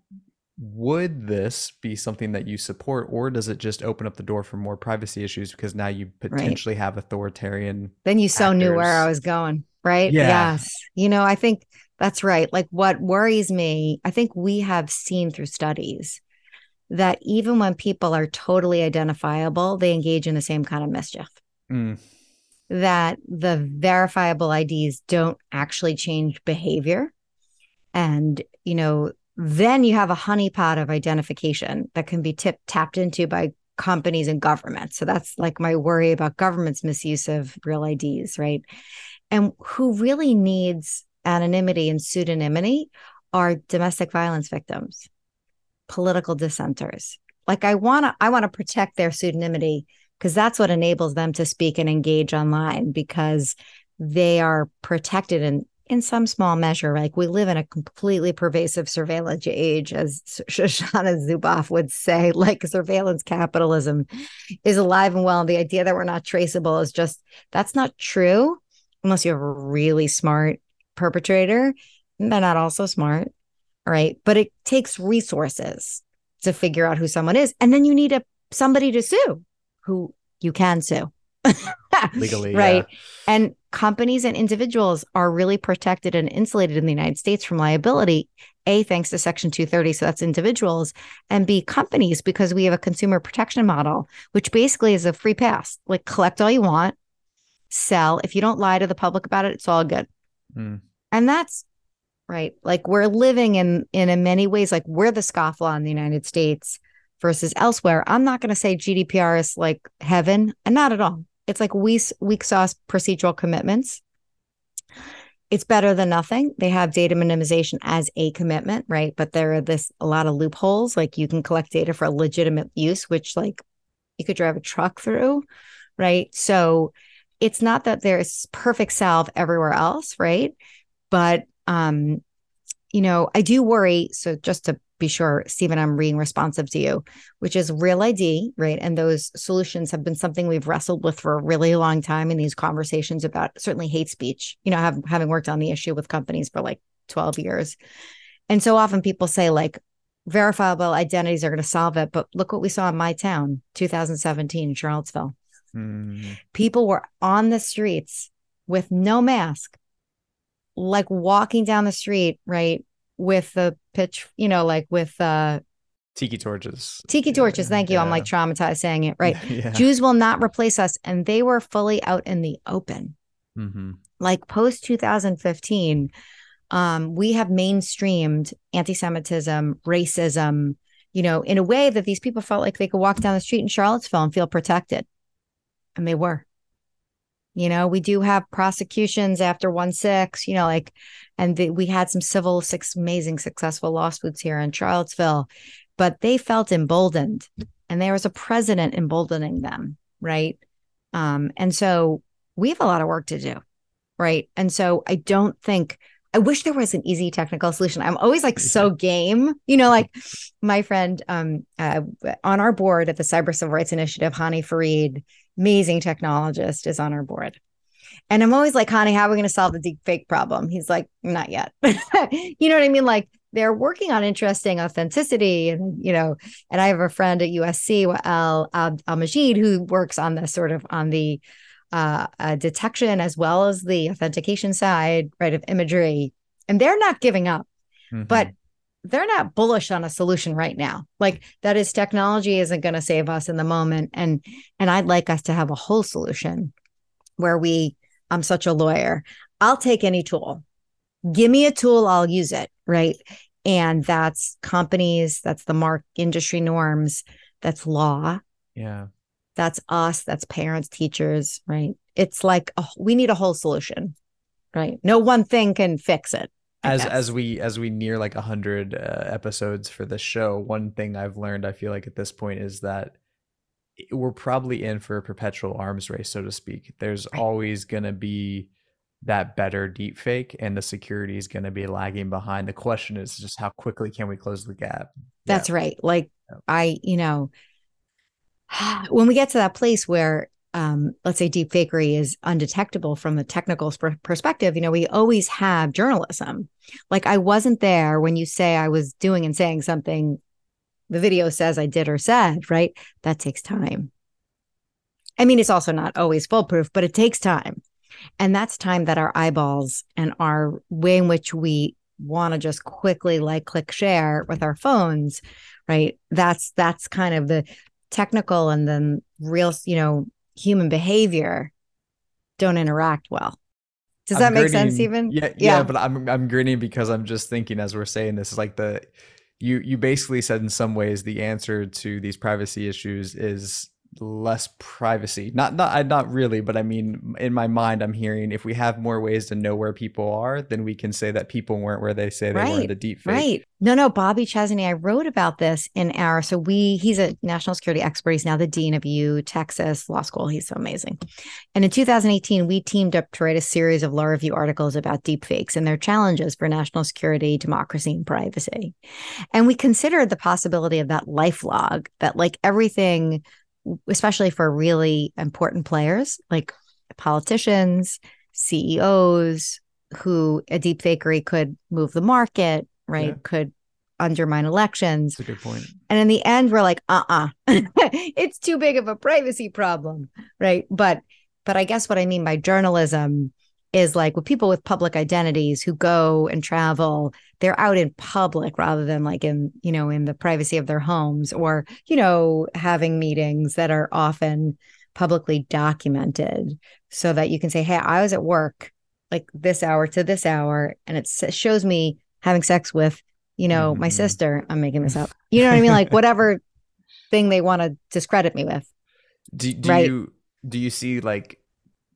would this be something that you support or does it just open up the door for more privacy issues because now you potentially right. have authoritarian then you so actors. knew where i was going right yeah. yes you know i think that's right like what worries me i think we have seen through studies that even when people are totally identifiable they engage in the same kind of mischief mm. that the verifiable IDs don't actually change behavior. And, you know, then you have a honeypot of identification that can be tapped into by companies and governments. So that's like my worry about government's misuse of real IDs, right? And who really needs anonymity and pseudonymity are domestic violence victims, political dissenters. Like I want to I want to protect their pseudonymity because that's what enables them to speak and engage online because they are protected in in some small measure like we live in a completely pervasive surveillance age as shoshana zuboff would say (laughs) like surveillance capitalism is alive and well. And the idea that we're not traceable is just that's not true unless you have a really smart perpetrator. They're not also smart right? But it takes resources to figure out who someone is and then you need a somebody to sue who you can sue (laughs) legally right yeah. and companies and individuals are really protected and insulated in the united states from liability a thanks to section 230 so that's individuals and b companies because we have a consumer protection model which basically is a free pass like collect all you want sell if you don't lie to the public about it it's all good mm. and that's right like we're living in in in many ways like we're the scofflaw in the united states versus elsewhere. I'm not going to say GDPR is like heaven, and not at all. It's like weak, weak sauce procedural commitments. It's better than nothing. They have data minimization as a commitment, right? But there are this a lot of loopholes. Like you can collect data for legitimate use, which like you could drive a truck through, right? So it's not that there's perfect salve everywhere else, right? But um, you know, I do worry. So just to be sure, Steven, I'm being responsive to you, which is real ID, right? And those solutions have been something we've wrestled with for a really long time in these conversations about certainly hate speech, you know, have, having worked on the issue with companies for like 12 years. And so often people say, like, verifiable identities are going to solve it. But look what we saw in my town, 2017, Charlottesville. Mm. People were on the streets with no mask, like walking down the street, right? With the pitch, you know, like with uh tiki torches. Tiki torches. Thank you. Yeah. I'm like traumatized saying it. Right. (laughs) Yeah. Jews will not replace us. And they were fully out in the open. Mm-hmm. Like post 2015, um, we have mainstreamed anti Semitism, racism, you know, in a way that these people felt like they could walk down the street in Charlottesville and feel protected. And they were. You know, we do have prosecutions after one six, you know, like, and the, we had some civil, six amazing, successful lawsuits here in Charlottesville, but they felt emboldened and there was a president emboldening them. Right. Um, and so we have a lot of work to do. Right. And so I don't think, I wish there was an easy technical solution. I'm always like so (laughs) game, you know, like my friend um, uh, on our board at the Cyber Civil Rights Initiative, Hani Farid, amazing technologist, is on our board. And I'm always like, Hani, how are we going to solve the deep fake problem? He's like, not yet. (laughs) you know what I mean? Like they're working on interesting authenticity and, you know, and I have a friend at USC, Al, Al, Al Majid, who works on the sort of on the uh, uh, detection as well as the authentication side, right, of imagery. And they're not giving up. Mm-hmm. But they're not bullish on a solution right now. Like that is technology isn't going to save us in the moment and and i'd like us to have a whole solution where we i'm such a lawyer. I'll take any tool. Give me a tool i'll use it right? And that's companies that's the mark industry norms that's law. Yeah. That's us that's parents teachers right? It's like a, we need a whole solution right? No one thing can fix it (laughs) as as we as we near like 100 uh, episodes for this show one thing i've learned i feel like at this point is that we're probably in for a perpetual arms race so to speak there's right. always going to be that better deep fake and the security is going to be lagging behind the question is just how quickly can we close the gap that's yeah. right like yeah. i you know (sighs) when we get to that place where um, let's say deep fakery is undetectable from a technical sp- perspective, you know, we always have journalism. Like I wasn't there when you say I was doing and saying something the video says I did or said, right? That takes time. I mean, it's also not always foolproof, but it takes time. And that's time that our eyeballs and our way in which we want to just quickly like click share with our phones, right? That's that's kind of the technical and then real, you know, human behavior don't interact well. Does that I'm make sense, even? Steven? Yeah, yeah, but I'm I'm grinning because I'm just thinking as we're saying this is like the you you basically said in some ways the answer to these privacy issues is less privacy. Not not I- not really, but I mean in my mind I'm hearing if we have more ways to know where people are, then we can say that people weren't where they say they were in Right, the deep fake. Right. No, no, Bobby Chesney, I wrote about this in our so we he's a national security expert. He's now the dean of U Texas Law School. He's so amazing. And in 2018, we teamed up to write a series of law review articles about deep fakes and their challenges for national security, democracy, and privacy. And we considered the possibility of that life log that like everything, especially for really important players like politicians, CEOs, who a deep fakery could move the market, right? Yeah. Could undermine elections. That's a good point. And in the end, we're like, uh-uh, (laughs) it's too big of a privacy problem, right? But but I guess what I mean by journalism is like with people with public identities who go and travel, they're out in public rather than like in, you know, in the privacy of their homes or, you know, having meetings that are often publicly documented so that you can say, hey, I was at work like this hour to this hour, and it shows me having sex with, you know, my Mhm. sister. I'm making this up. You know what I mean? Like whatever (laughs) thing they want to discredit me with. Do do Right. you do you see like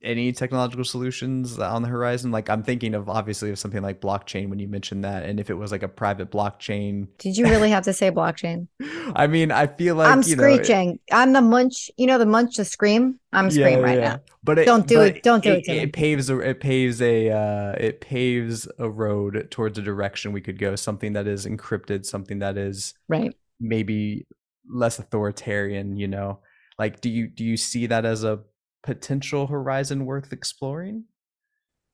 any technological solutions on the horizon? Like I'm thinking of obviously of something like blockchain when you mentioned that, and if it was like a private blockchain. Did you really have to say blockchain? (laughs) I mean, I feel like I'm you know, it- screeching. I'm the munch. You know the munch to scream. I'm Yeah, screaming right yeah. now. But it, Don't do but it- don't do it me. It paves a it paves a uh, it paves a road towards a direction we could go. Something that is encrypted, something that is Right. maybe less authoritarian. You know, like do you do you see that as a potential horizon worth exploring?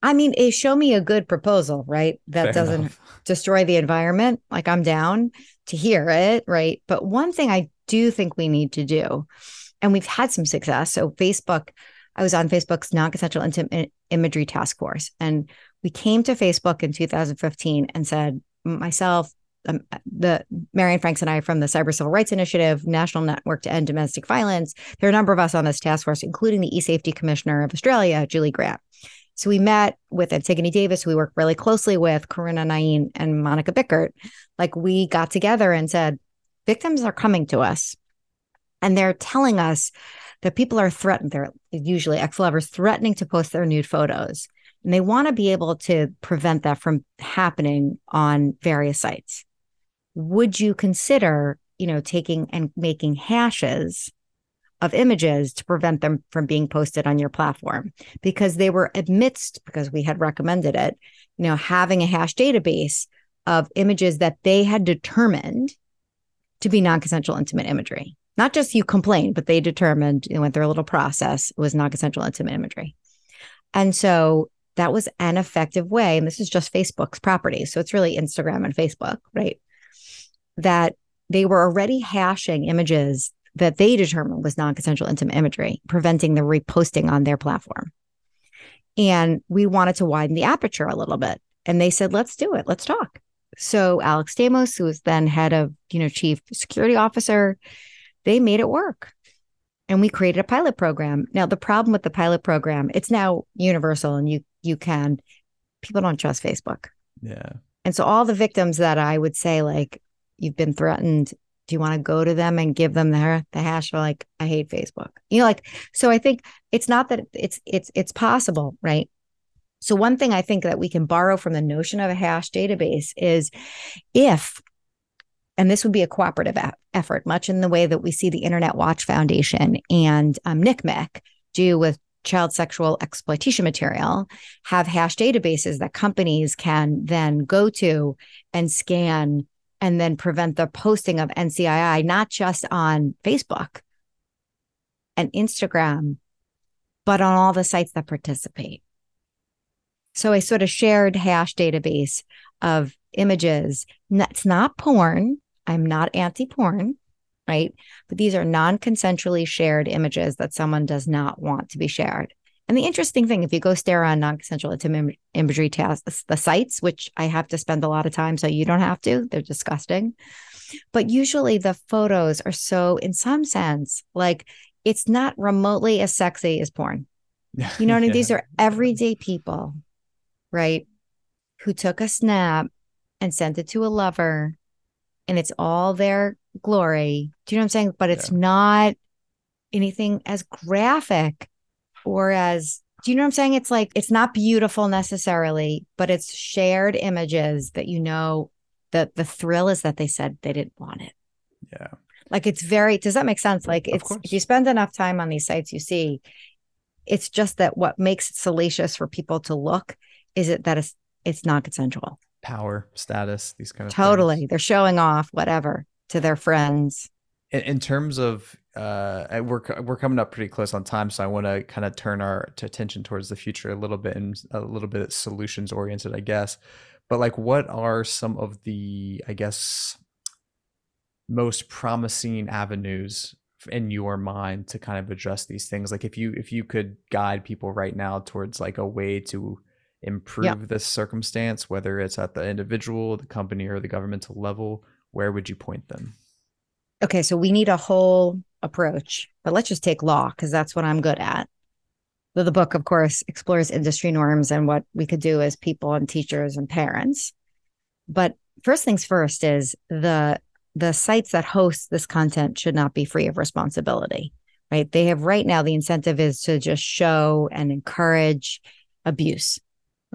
I mean, it show me a good proposal, right? That Fair doesn't enough. (laughs) destroy the environment. Like I'm down to hear it, right? But one thing I do think we need to do, and we've had some success. So Facebook, I was on Facebook's non-consensual intimate imagery task force, and we came to Facebook in 2015 and said, myself, um, the Mary Anne Franks and I from the Cyber Civil Rights Initiative, National Network to End Domestic Violence. There are a number of us on this task force, including the e-safety commissioner of Australia, Julie Grant. So we met with Antigone Davis, who we work really closely with, Karuna Nain and Monika Bickert. Like we got together and said, victims are coming to us and they're telling us that people are threatened. They're usually ex lovers threatening to post their nude photos. And they want to be able to prevent that from happening on various sites. Would you consider, you know, taking and making hashes of images to prevent them from being posted on your platform? Because they were amidst, because we had recommended it, you know, having a hash database of images that they had determined to be non-consensual intimate imagery. Not just you complained, but they determined it went through a little process. Was non-consensual intimate imagery. And so that was an effective way. And this is just Facebook's property. So it's really Instagram and Facebook, right? That they were already hashing images that they determined was non-consensual intimate imagery, preventing the reposting on their platform. And we wanted to widen the aperture a little bit. And they said, let's do it. Let's talk. So Alex Stamos, who was then head of, you know, chief security officer, they made it work. And we created a pilot program. Now, the problem with the pilot program, it's now universal and you you can people don't trust Facebook. Yeah. And so all the victims that I would say, like, you've been threatened, do you want to go to them and give them the, the hash for like, I hate Facebook? You know, like, so I think it's not that it's it's it's possible, right? So one thing I think that we can borrow from the notion of a hash database is if and this would be a cooperative effort, much in the way that we see the Internet Watch Foundation and um, NCMEC do with child sexual exploitation material, have hash databases that companies can then go to and scan and then prevent the posting of NCII, not just on Facebook and Instagram, but on all the sites that participate. So a sort of shared hash database of images. That's not porn. I'm not anti porn, right? But these are non consensually shared images that someone does not want to be shared. And the interesting thing, if you go stare on non consensual intimate imagery tasks, the sites, which I have to spend a lot of time, so you don't have to, they're disgusting. But usually the photos are so, in some sense, like it's not remotely as sexy as porn. You know what I mean? (laughs) These are everyday people, right? Who took a snap and sent it to a lover and it's all their glory. Do you know what I'm saying? But it's yeah. not anything as graphic or as do you know what I'm saying? It's like it's not beautiful necessarily, but it's shared images that you know that the thrill is that they said they didn't want it. Yeah. Like it's very does that make sense? Like it's if you spend enough time on these sites you see it's just that what makes it salacious for people to look is it that it's it's not consensual. Power, status, these kind of totally. Things. They're showing off whatever to their friends. In, in terms of uh, we're we're coming up pretty close on time, so I want to kind of turn our attention towards the future a little bit and a little bit solutions oriented, I guess. But like, what are some of the, I guess, most promising avenues in your mind to kind of address these things? Like, if you if you could guide people right now towards like a way to improve yeah. this circumstance, whether it's at the individual, the company, or the governmental level, where would you point them? Okay, so we need a whole approach, but let's just take law because that's what I'm good at. The book, of course, explores industry norms and what we could do as people and teachers and parents. But first things first is the the sites that host this content should not be free of responsibility, right? They have right now the incentive is to just show and encourage abuse,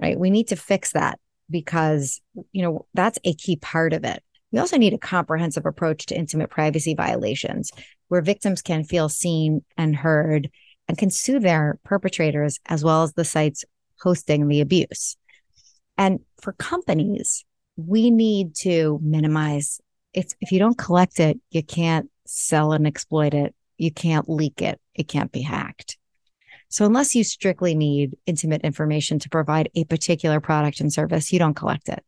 right? We need to fix that because you know that's a key part of it we also need a comprehensive approach to intimate privacy violations where victims can feel seen and heard and can sue their perpetrators as well as the sites hosting the abuse. And for companies, we need to minimize if you don't collect it, you can't sell and exploit it, you can't leak it, it can't be hacked. So unless you strictly need intimate information to provide a particular product and service, you don't collect it.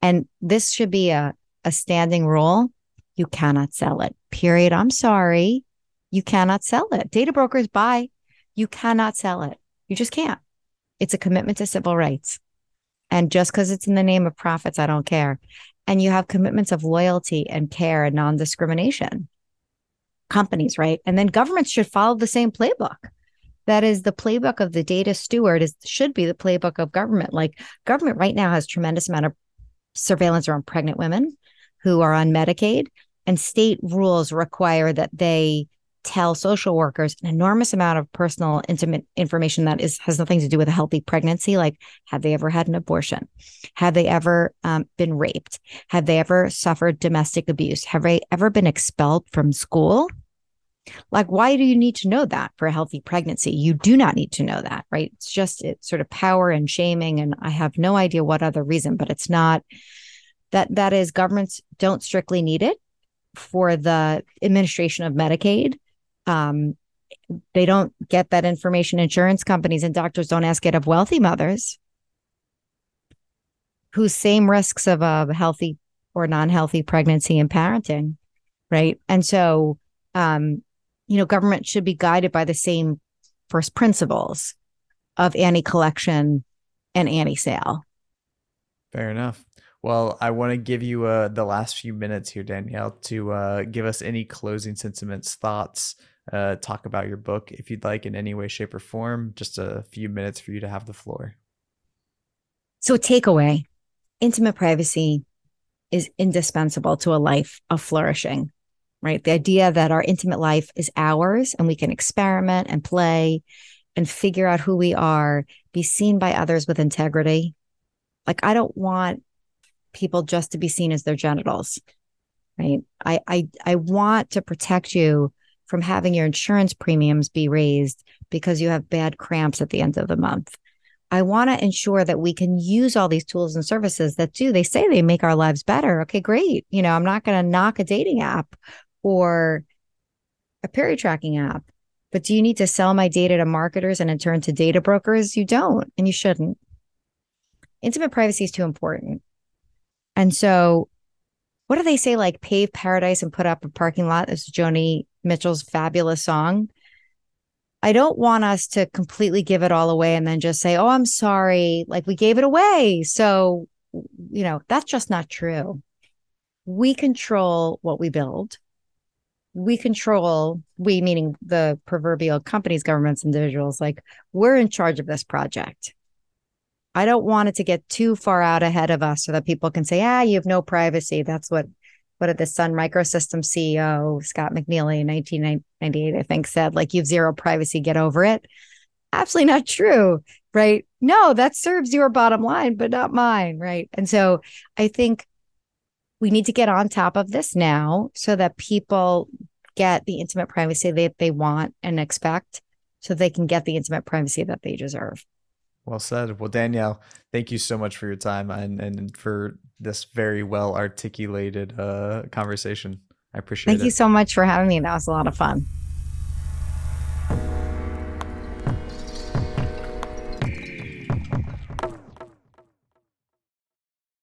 And this should be a a standing rule, you cannot sell it. Period. I'm sorry. You cannot sell it. Data brokers buy. You cannot sell it. You just can't. It's a commitment to civil rights. And just because it's in the name of profits, I don't care. And you have commitments of loyalty and care and non discrimination. Companies, right? And then governments should follow the same playbook. That is the playbook of the data steward is should be the playbook of government. Like government right now has tremendous amount of surveillance around pregnant women, who are on Medicaid, and state rules require that they tell social workers an enormous amount of personal intimate information that is has nothing to do with a healthy pregnancy like have they ever had an abortion? Have they ever um, been raped? Have they ever suffered domestic abuse? Have they ever been expelled from school? Like why do you need to know that for a healthy pregnancy? You do not need to know that right? It's just it's sort of power and shaming and i have no idea what other reason but it's not that that is governments don't strictly need it for the administration of Medicaid. Um, they don't get that information. Insurance companies and doctors don't ask it of wealthy mothers whose same risks of a healthy or non-healthy pregnancy and parenting, right? And so, um, you know, government should be guided by the same first principles of anti-collection and anti-sale. Fair enough. Well, I want to give you uh, the last few minutes here, Danielle, to uh, give us any closing sentiments, thoughts, uh, talk about your book if you'd like in any way, shape, or form. Just a few minutes for you to have the floor. So, takeaway intimate privacy is indispensable to a life of flourishing, right? The idea that our intimate life is ours and we can experiment and play and figure out who we are, be seen by others with integrity. Like, I don't want people just to be seen as their genitals right? I i i want to protect you from having your insurance premiums be raised because you have bad cramps at the end of the month. I want to ensure that we can use all these tools and services that do they say they make our lives better. Okay great. You know i'm not going to knock a dating app or a period tracking app but do you need to sell my data to marketers and in turn to data brokers? You don't and you shouldn't. Intimate privacy is too important and so, what do they say? Like pave paradise and put up a parking lot. Is Joni Mitchell's fabulous song. I don't want us to completely give it all away and then just say, oh, I'm sorry. Like we gave it away. So, you know, that's just not true. We control what we build. we control, we meaning the proverbial companies, governments, individuals, like we're in charge of this project. I don't want it to get too far out ahead of us so that people can say, ah, you have no privacy. That's what what did the Sun Microsystems CEO Scott McNealy in 1998, I think, said, like you have zero privacy, get over it. Absolutely not true, right? No, that serves your bottom line, but not mine, right? And so I think we need to get on top of this now so that people get the intimate privacy that they want and expect so they can get the intimate privacy that they deserve. Well said. Well, Danielle, thank you so much for your time and, and for this very well articulated uh, conversation. I appreciate thank it. Thank you so much for having me. That was a lot of fun.